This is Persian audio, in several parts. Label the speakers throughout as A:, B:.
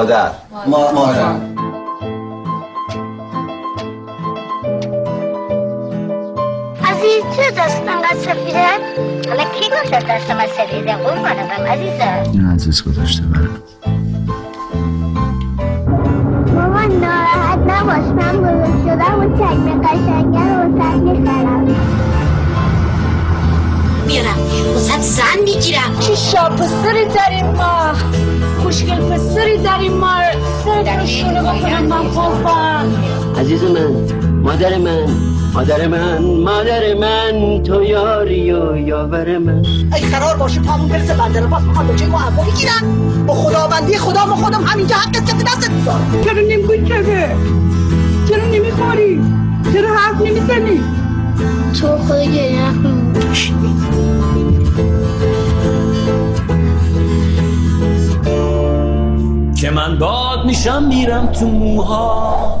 A: مادر.
B: ما مادر.
C: عزیز چه دست انقدر سفیده؟ حالا کی گفت دست من سفیده؟ قربانه برم عزیزم.
D: این عزیز گذاشته برم.
C: مامان ناراحت نباش. من بزرگ شدم و چکمه قشنگه رو وسط می‌خرم میرم وسط زن می‌گیرم.
E: چه شاپستری داریم ما؟ خوشگل پسری داریم ما سرتون شونه بکنم من خوبم
F: عزیز من مادر من مادر من مادر من تو یاری و یاور من.
G: ای قرار باشه پامون برسه بندر باز می‌خواد به ما عفو بگیرن. با خداوندی خدا ما خودم همینجا حق کسی دستت می‌ذارم
E: چرا نمیگوی چه چرا نمی‌خوری؟ چرا حرف نمی‌زنی؟
C: تو خود گریه
H: که من باد میشم میرم تو موها.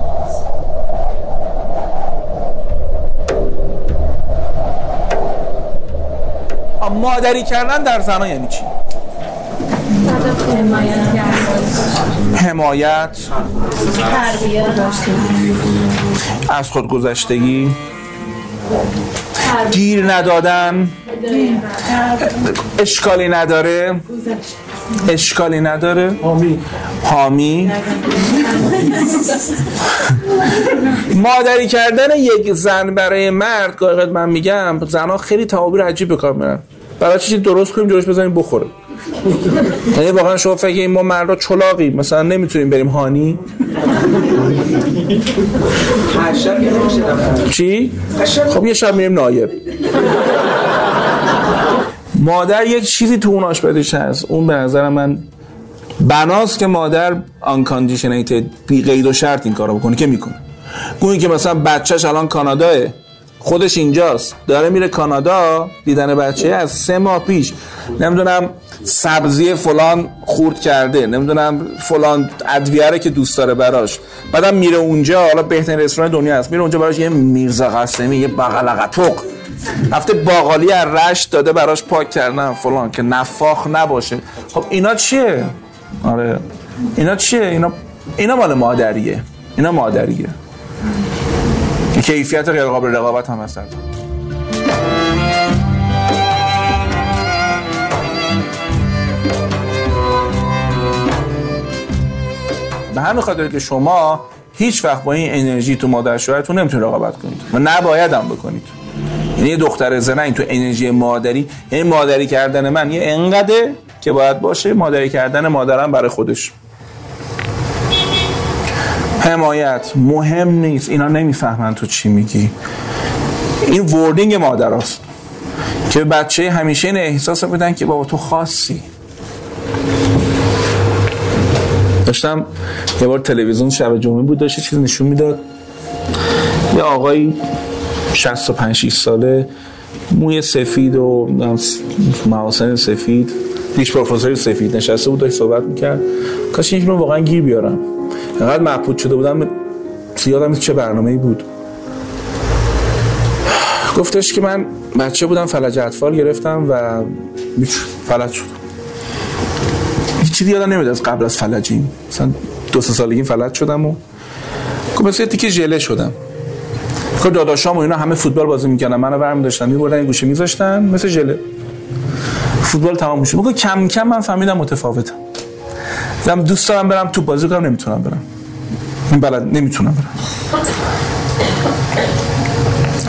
I: مادری کردن در زنان یعنی چی؟ حمایت. از خودگذشتگی. گیر ندادن. اشکالی نداره. اشکالی نداره؟ حامی. مادری کردن یک زن برای مرد که من میگم زنها خیلی تعابیر عجیب به کار میرن برای چیزی درست کنیم جلوش بزنیم بخوره یعنی واقعا شما فکر ما مردا چلاقی مثلا نمی‌تونیم بریم هانی. چی؟ خب یه شب میریم نایب. مادر یک چیزی تو اون آشپزیش هست. اون به نظر من بناست که مادر unconditioned بی قید و شرط این کارو بکنه. که می‌کنه؟ گویی که مثلا بچهش الان کاناداست خودش اینجاست. داره میره کانادا دیدن بچه از سه ماه پیش. نمی‌دونم سبزی فلان خورد کرده. نمی‌دونم فلان ادویه که دوست داره براش. بعدم میره اونجا حالا بهترین رستوران دنیا هست. میره اونجا براش یه میرزا قاسمی یه بغلقتق هفته باقالی از رشت داده براش پاک کردن فلان که نفاخ نباشه. خب اینا چیه؟ آره. اینا چیه؟ اینا اینا مال مادریه. اینا مادریه. که کیفیت غیر قابل رقابت هم هست. به همین خاطر که شما هیچ وقت با این انرژی تو مادر شوهرتون نمی‌تونید رقابت کنید. و نباید هم بکنید. یعنی یه دختر زنه تو انرژی مادری یعنی مادری کردن من یه انقدر که باید باشه مادری کردن مادرم برای خودش. حمایت مهم نیست. اینا نمی‌فهمن تو چی میگی. این وردینگ مادر هست. که بچه همیشه این احساس بدن که بابا تو خاصی. داشتم یه بار تلویزیون شب جمعه بود داشت چیز نشون می‌داد. یه آقای 65 6 ساله. موی سفید و محاسن سفید دیش پروفسوری سفید نشسته بود داشت صحبت می‌کرد. کاش یک واقعا گیر بیارم. انقدر محبود شده بودم یادم چه برنامه ای بود. گفتش که من بچه بودم فلج اطفال گرفتم و فلج شدم هیچ چیزی یادم از قبل از فلجیم. مثلا دو سه سالگی فلج شدم و خب مثلا تیکه ژله شدم. خب داداشام و اینا همه فوتبال بازی می‌کنن منو برمی داشتن میبردن این گوشه میذاشتن مثل ژله. فوتبال تمام میشه موقع کم کم من فهمیدم متفاوتم. دم دوست دارم برم تو بازی کنم نمی‌تونم برم. بلد نمی‌تونم برم.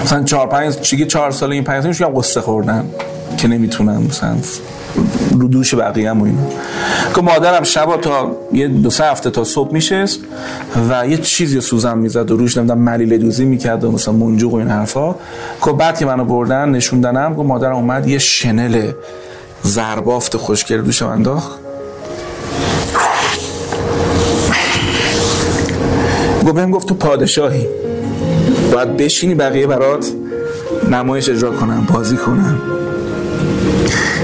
I: مثلا چهار پنج چیگه چهار ساله این پنج سالش قصه خوردن. که نمی‌تونم مثلا رو دوش بقیه و اینا. که مادرم شبا تا یه دو سه هفته تا صبح میشست و یه چیزی سوزن می‌زد و روش نمی‌دونم ملیله دوزی می‌کرد و مثلا منجوق و این حرفا. که بعد که منو بردن نشوندنم که مادرم اومد یه شنل زربافت خوشگل دوشم انداخت. گفت بهم گفت تو پادشاهی. باید بشینی بقیه برات نمایش اجرا کنم بازی کنم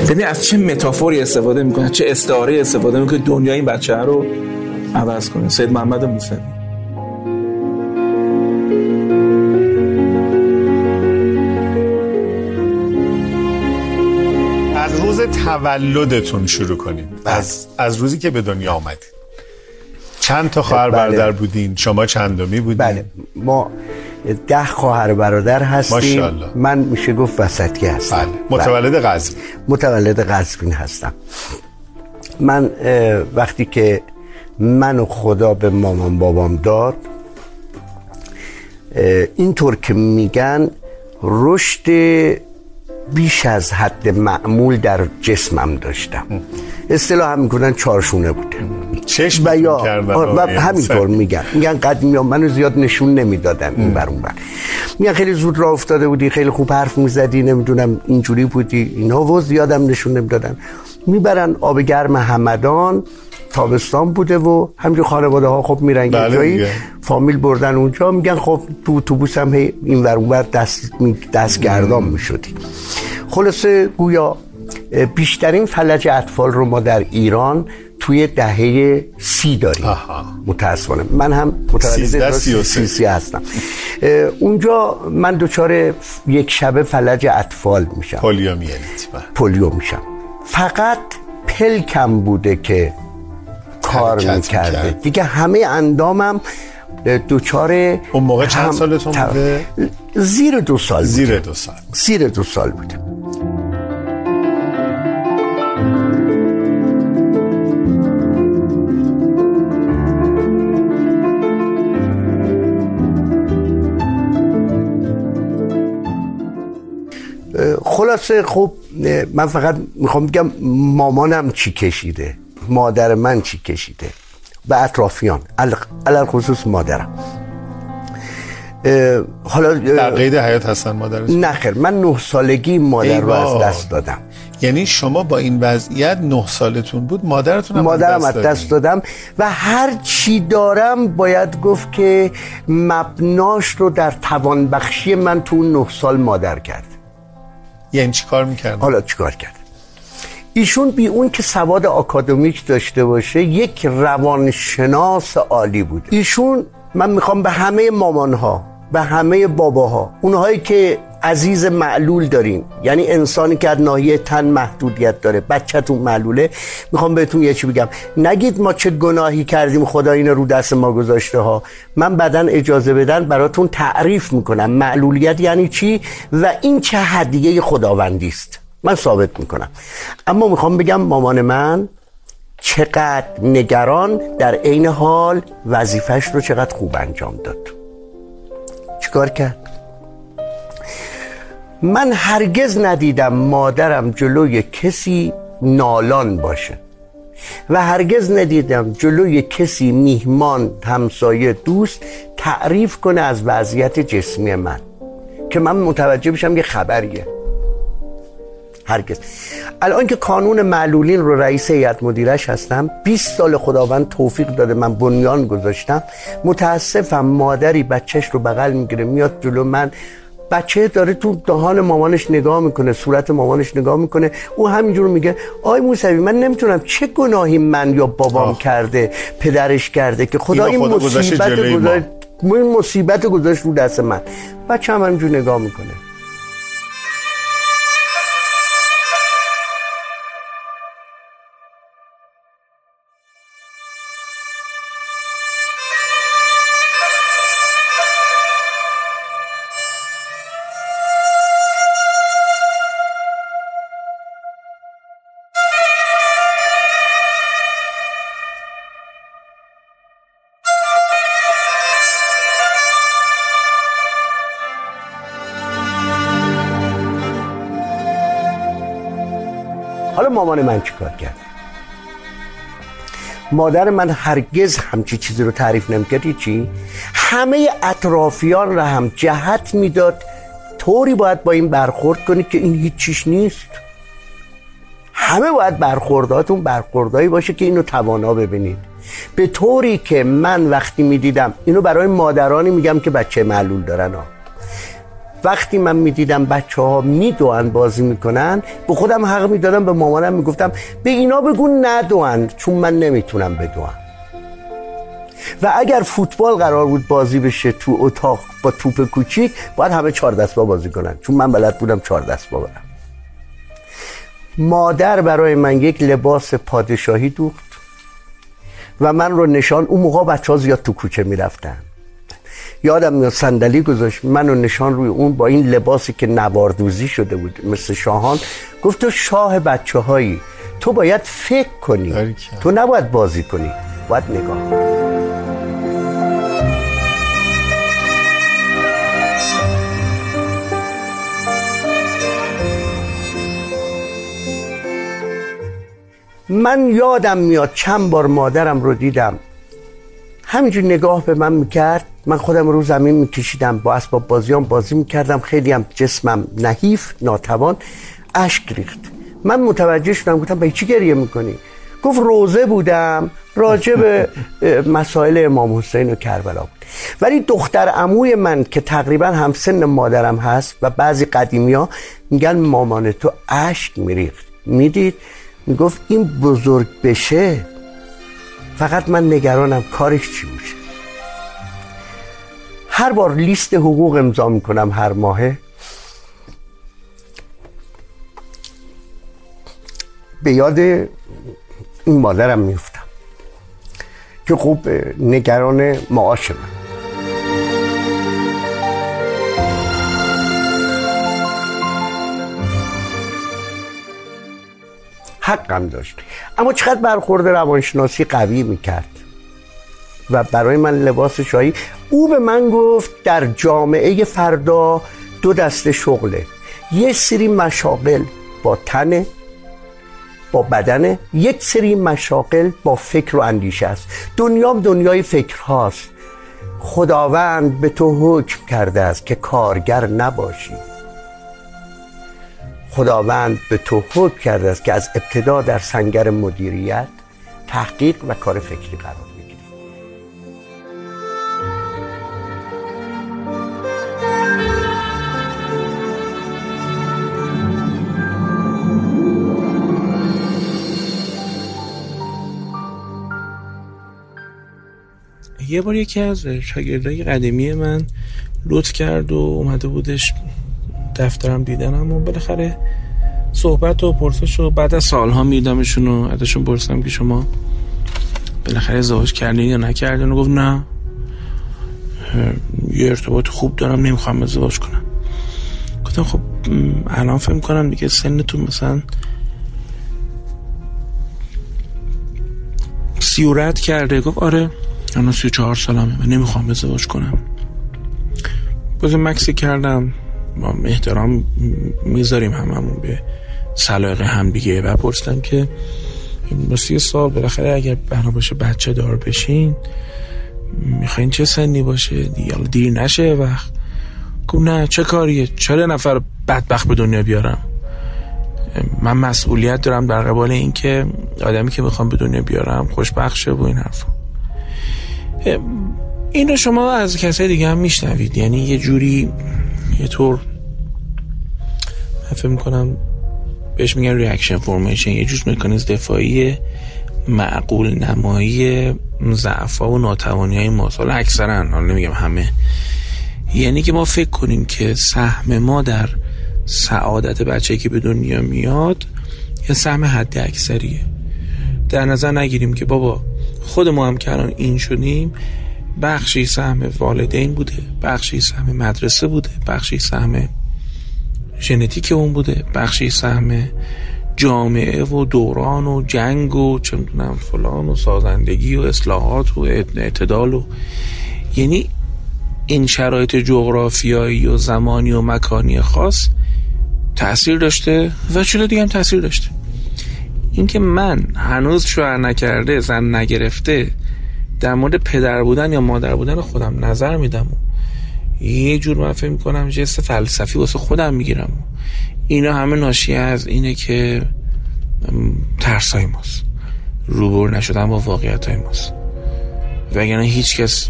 I: ببین از چه متافوری استفاده می‌کنه؟ چه استعاره استفاده می‌کنه دنیا این بچه رو عوض کنه؟ سید محمد موسوی.
J: از روز تولدتون شروع کنیم. از از روزی که به دنیا آمدید
A: چند تا خواهر
B: بله.
A: برادر بودین؟ شما چندمی بودین؟
B: بله. ما ده خواهر برادر هستیم.
A: ماشاءالله.
B: من میشه گفت وسطی هستم.
A: بله. متولد قزوین.
B: متولد قزوین هستم. من وقتی که منو خدا به مامان بابام داد اینطور که میگن رشد بیش از حد معمول در جسمم داشتم. اصطلاح هم می‌کنن چارشونه بوده.
A: چشم
B: و یا
A: کردن
B: آه، و همینطور. میگن. میگن قدیمی ها منو زیاد نشون نمی‌دادن این بر اون بر. میگن خیلی زود راه افتاده بودی خیلی خوب حرف می‌زدی نمی‌دونم اینجوری بودی. اینا و زیادم نشون نمی‌دادن. می‌برن آب گرم همدان تابستان بوده و همینجور خانواده ها خب میرن یه
A: بله
B: جایی. فامیل بردن اونجا میگن خب تو اتوبوس هم این ور اون دست دست گردان می‌شدی خلاصه گویا بیشترین فلج اطفال رو ما در ایران توی دهه سی داریم
A: آها.
B: متاسفانه من هم متولد
A: سی سه.
B: 1333 هستم اونجا من دچار یک شبه فلج اطفال میشم
A: بله.
B: پولیو میشم فقط پلکم بوده که کار می‌کرده
A: می‌کرد.
B: دیگه همه اندامم دوچار
A: اون موقع چند سالتون بوده؟
B: زیر دو سال
A: زیر
B: بوده.
A: دو سال
B: زیر دو سال بوده خلاصه خب من فقط می‌خوام بگم مامانم چی کشیده مادر من چی کشیده؟ به اطرافیان علل خصوص مادرم. اه، حالا
A: در قید حیات هستن مادرش
B: نه خیر من نه سالگی مادر رو از. دست دادم.
A: یعنی شما با این وضعیت نه سالتون بود مادرتون هم
B: مادرم از. دست دادم و هر چی دارم باید گفت که مبناش رو در توانبخشی من تو نه سال مادر کرد.
A: یعنی چی کار می‌کرد
B: حالا چیکار کرد؟ ایشون بی اون که سواد آکادمیک داشته باشه یک روانشناس عالی بود ایشون من می‌خوام به همه مامانها به همه باباها اونهایی که عزیز معلول دارین یعنی انسانی که از ناحیه تن محدودیت داره بچهتون معلوله می‌خوام بهتون یه چی بگم. نگید ما چه گناهی کردیم خدا اینو رو دست ما گذاشته ها من بعدا اجازه بدن براتون تعریف می‌کنم. معلولیت یعنی چی؟ و این چه هدیه خداوندی است. من ثابت می‌کنم. اما می‌خوام بگم مامان من چقدر نگران در عین حال وظیفش رو چقدر خوب انجام داد. چیکار کرد؟ من هرگز ندیدم مادرم جلوی کسی نالان باشه و هرگز ندیدم جلوی کسی میهمان همسایه دوست تعریف کنه از وضعیت جسمی من که من متوجه بشم یه خبریه. هرگز. الان که قانون معلولین رو رئیس هیئت مدیرش هستم 20 سال خداوند توفیق داده من بنیان گذاشتم. متاسفم مادری بچهش رو بغل می‌گیره میاد جلو من. بچه داره تو دهان مامانش نگاه می‌کنه صورت مامانش نگاه می‌کنه. او همینجور میگه آی موسوی من نمی‌تونم چه گناهی من یا بابام
A: آه.
B: کرده پدرش کرده که خدا این مصیبت. گذاشت مصیبت گذاشت رو دست من. بچه هم همینجور نگاه می‌کنه. مامان من چیکار کرد؟ مادر من هرگز همچی چیزی رو تعریف نمی‌کرد چی؟ همه اطرافیان را هم جهت می‌داد طوری باید با این برخورد کنید که این هیچ چیش نیست. همه باید برخورداتون برخوردایی باشه که اینو توانا ببینید. به طوری که من وقتی می‌دیدم اینو برای مادرانی میگم که بچه معلول دارن ها. وقتی من می‌دیدم بچه ها میدوان بازی می‌کنن به خودم حق می‌دادم به مامانم می‌گفتم به اینا بگو ندوان چون من نمی‌تونم بدوم. و اگر فوتبال قرار بود بازی بشه تو اتاق با توپ کوچیک باید همه چهار دست با بازی کنن چون من بلد بودم چهار دست با برم. مادر برای من یک لباس پادشاهی دوخت و من رو نشان اون موقع بچه ها زیاد تو کوچه می‌رفتن. یادم میاد صندلی گذاشت منو نشان روی اون با این لباسی که نواردوزی شده بود مثل شاهان. گفت تو شاه بچه هایی تو باید فکر کنی. تو نباید بازی کنی. باید نگاه. من یادم میاد چند بار مادرم رو دیدم. همینجور نگاه به من می‌کرد. من خودم رو زمین میکشیدم با اسباب بازیام بازی می‌کردم. خیلی هم جسمم نحیف ناتوان اشک ریخت. من متوجه شدم گفتم به چی گریه می‌کنی؟ گفت روزه بودم راجع به مسائل امام حسین و کربلا بود. ولی دختر عموی من که تقریبا هم سن مادرم هست و بعضی قدیمی ها میگن مامان تو اشک میریخت. می‌دید؟ می‌گفت این بزرگ بشه فقط من نگرانم کارش چی میشه هر بار لیست حقوق امضا می‌کنم هر ماهه. به یاد این مادرم میفتم که خوب نگران معاش من. حقم داشت. اما چقدر برخورد روانشناسی قوی می‌کرد. و برای من لباس شاهی. او به من گفت در جامعه فردا دو دسته شغله. یه سری مشاقل با تن با بدنه. یک سری مشاقل با فکر و اندیشه است. دنیام دنیای فکر هاست خداوند به تو حکم کرده است که کارگر نباشی. خداوند به تو حکم کرده است که از ابتدا در سنگر مدیریت تحقیق و کار فکری قرار
D: یه بار یکی از شاگردای قدیمی من لطف کرد و اومده بودش دفترم دیدنم و بالاخره صحبت و پرسش و بعد از سالها میدمشون و ازشون پرسیدم که شما بالاخره ازدواج کردین یا نکردین؟ و گفت نه. یه ارتباط خوب دارم نمی‌خوام ازدواج کنم. گفتم خب الان فهم کنم دیگه سنتون مثلا سی و رد کرده. گفت آره. الان سی و چهار سالمه. و نمی‌خوام ازدواج کنم. باز مکسی کردم. ما احترام می‌ذاریم هممون به سلایق هم دیگه. و پرسیدم که با سی سال بالاخره اگر بنا باشه بچه دار بشین می‌خواین چه سنی باشه؟ دیگه حالا دیر نشه وقت. گفت نه چه کاریه؟ چرا نفر بدبخت به دنیا بیارم؟ من مسئولیت دارم در قبال این که آدمی که می‌خوام به دنیا بیارم خوشبخت شه و این حرفا. این رو شما از کسای دیگه هم میشنوید. یعنی یه جوری یه طور فکر می‌کنم بهش میگن reaction formation یه جور مکانیزم دفاعی معقول نمایی ضعفا و ناتوانی های ما. حالا اکثرا حالا نمیگم همه. یعنی که ما فکر کنیم که سهم ما در سعادت بچه که به دنیا میاد یه سهم حد اکثریه در نظر نگیریم که بابا خود ما هم که الان این شدیم بخشی سهم والدین بوده بخشی سهم مدرسه بوده بخشی سهم ژنتیک اون بوده بخشی سهم جامعه و دوران و جنگ و چه می‌دونم فلان و سازندگی و اصلاحات و اعتدال و یعنی این شرایط جغرافیایی و زمانی و مکانی خاص تاثیر داشته و چیز دیگه هم تاثیر داشته. اینکه من هنوز شوهر نکرده زن نگرفته در مورد پدر بودن یا مادر بودن خودم نظر میدم. و یه جور من فکر می‌کنم جست فلسفی واسه خودم می‌گیرم. اینا همه ناشی از اینه که ترسای ماست. روبر نشدن با واقعیت های ماست. وگرنه هیچ کس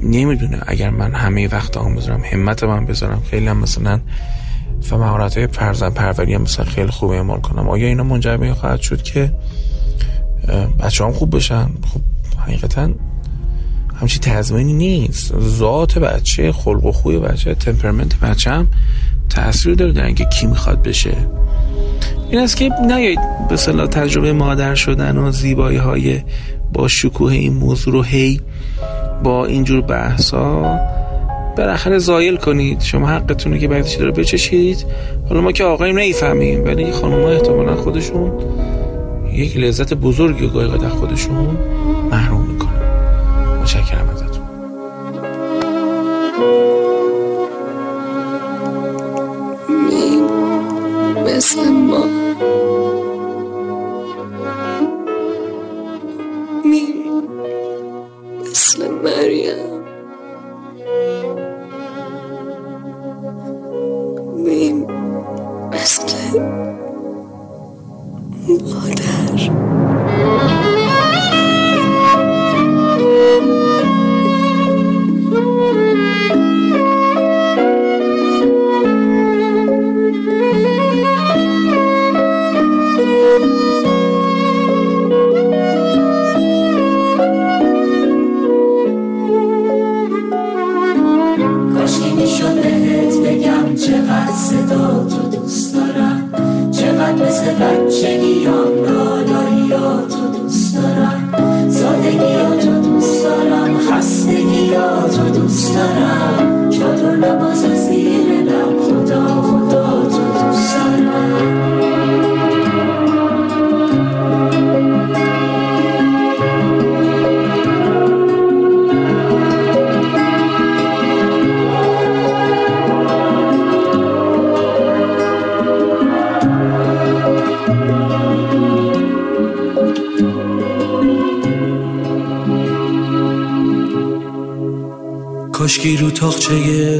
D: نمی‌دونه اگر من همه وقت بذارم همت من بذارم. خیلی هم مثلا و مهارت های فرزن پروری هم مثلا خیلی خوب اعمال کنم. آیا اینا منجر به خواهد شد که بچه هم خوب بشن؟ خب حقیقتا همچی تضمینی نیست. ذات بچه خلق و خوی بچه تمپرمنت بچه هم تاثیر داره در اینکه کی می‌خواد بشه. این است که نیایید به صلاح تجربه مادر شدن و زیبایی های با شکوه این موضوع رو هی با اینجور بحثا بالاخره زایل کنید. شما حقتونه که بعدش رو بچشید. حالا ما که آقاییم نمی‌فهمیم ولی خانم ها احتمالا خودشون یک لذت بزرگی گاهی از خودشون محروم
J: مادر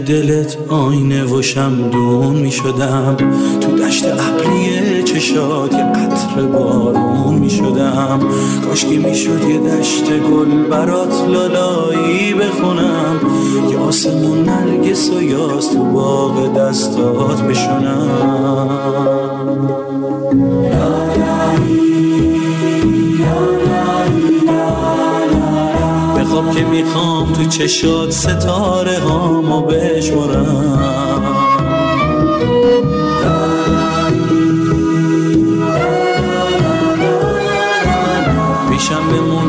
H: دلت آینه و شمدون می شدم تو دشت ابری چشات یه قطر بارون می شدم کاشکی می شد یه دشت گل برات لالایی بخونم. یه آسمون نرگس و یاس تو باغ دستات بشونم بخواب که می‌خوام تو چشات ستاره هامو بشمرم پیشم بمون